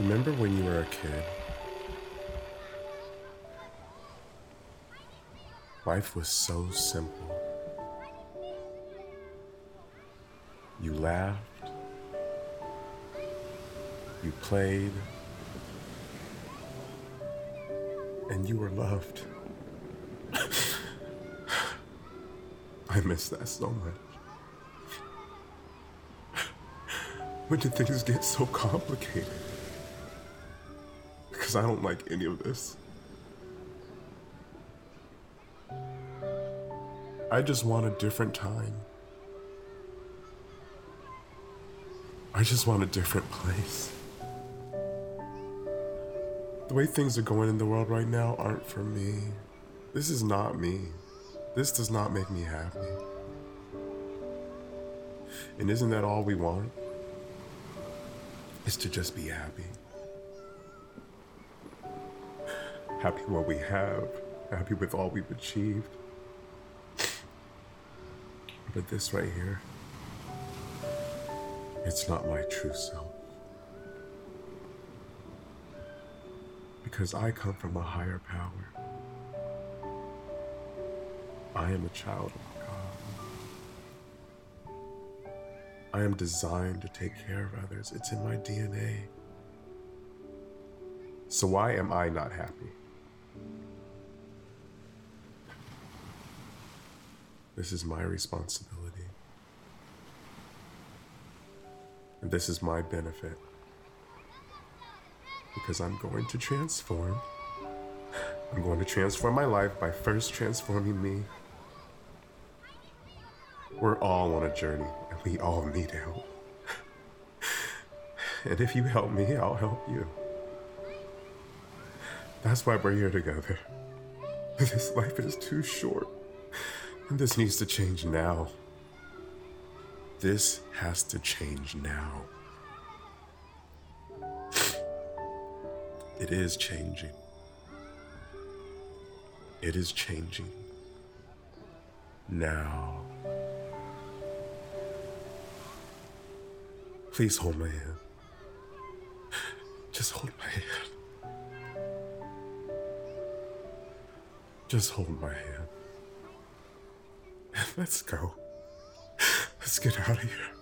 Remember when you were a kid? Life was so simple. You laughed, you played, and you were loved. I miss that so much. When did things get so complicated? Because I don't like any of this. I just want a different time. I just want a different place. The way things are going in the world right now aren't for me. This is not me. This does not make me happy. And isn't that all we want? Is to just be happy. Happy what we have, happy with all we've achieved. But this right here, it's not my true self. Because I come from a higher power. I am a child of God. I am designed to take care of others. It's in my DNA. So why am I not happy? This is my responsibility. And this is my benefit. Because I'm going to transform. I'm going to transform my life by first transforming me. We're all on a journey and we all need help. and if you help me, I'll help you. That's why we're here together. This life is too short. And this needs to change now. This has to change now. It is changing. It is changing. Now. Please hold my hand. Just hold my hand. Just hold my hand. Let's go. Let's get out of here.